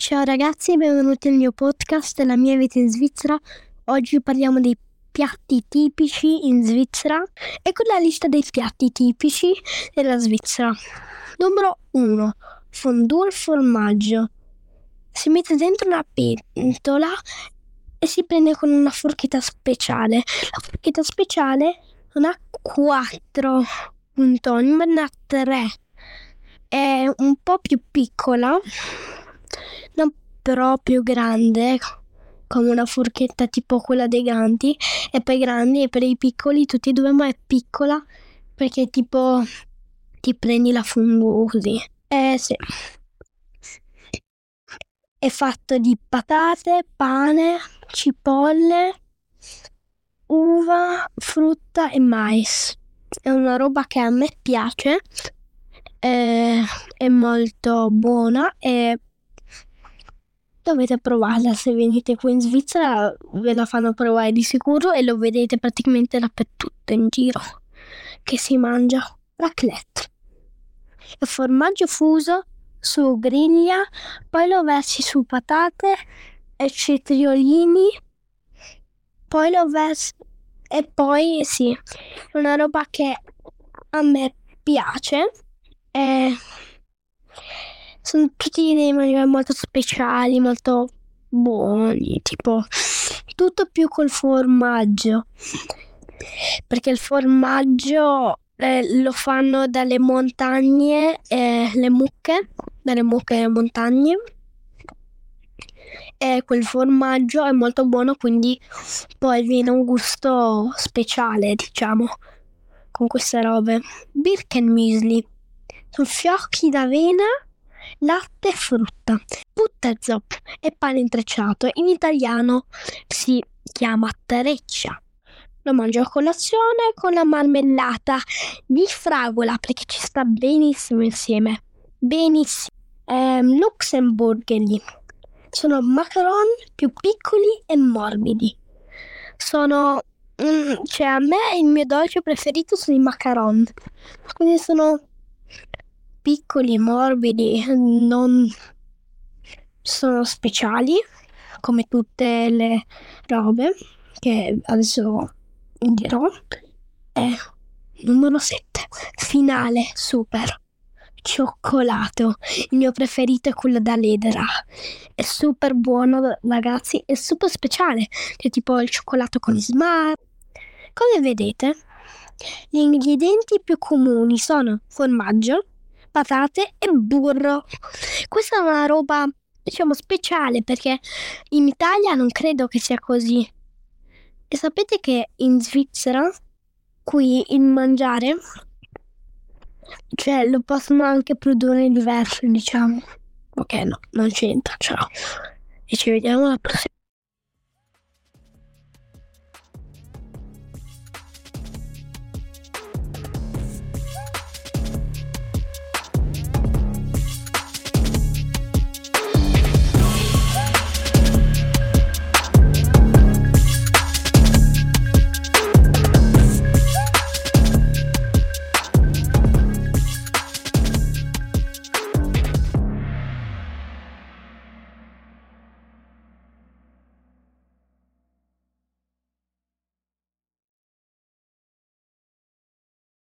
Ciao ragazzi, benvenuti al mio podcast La mia vita in Svizzera. Oggi parliamo dei piatti tipici in Svizzera e con la lista dei piatti tipici della Svizzera. Numero 1. Fondue al formaggio. Si mette dentro una pentola e si prende con una forchetta speciale. La forchetta speciale non ha 4 puntoni, ma ne ha 3. È un po' più piccola non proprio grande come una forchetta tipo quella dei ganti e poi grandi e per i piccoli tutti e due ma è piccola perché tipo ti prendi la fungo così eh sì. È fatto di patate pane cipolle uva frutta e mais. È una roba che a me piace eh, è molto buona e dovete provarla se venite qui in Svizzera ve la fanno provare di sicuro e lo vedete praticamente dappertutto in giro che si mangia raclette. Il formaggio fuso su griglia poi lo versi su patate e cetriolini poi lo versi e poi sì è una roba che a me piace e sono tutti dei mangiare molto speciali, molto buoni, tipo tutto più col formaggio. Perché il formaggio eh, lo fanno dalle montagne, eh, le mucche, dalle mucche delle montagne. E quel formaggio è molto buono, quindi poi viene un gusto speciale, diciamo, con queste robe. Birkenmuesli sono fiocchi d'avena latte e frutta. Butterzop è pane intrecciato. In italiano si chiama treccia. Lo mangio a colazione con la marmellata di fragola perché ci sta benissimo insieme. Benissimo. Ehm, Luxemburgeli. Sono macaron più piccoli e morbidi. Sono mm, cioè a me il mio dolce preferito sono i macaron. Quindi sono piccoli, morbidi, non sono speciali come tutte le robe che adesso dirò. È numero 7, finale super. Cioccolato, il mio preferito è quello da ledera. È super buono, ragazzi, è super speciale. C'è tipo il cioccolato con i smart. Come vedete, gli ingredienti più comuni sono formaggio, patate e burro. Questa è una roba, diciamo, speciale perché in Italia non credo che sia così. E sapete che in Svizzera, qui il mangiare, cioè lo possono anche produrre diverso, diciamo. Ok, no, non c'entra, ciao. E ci vediamo alla prossima.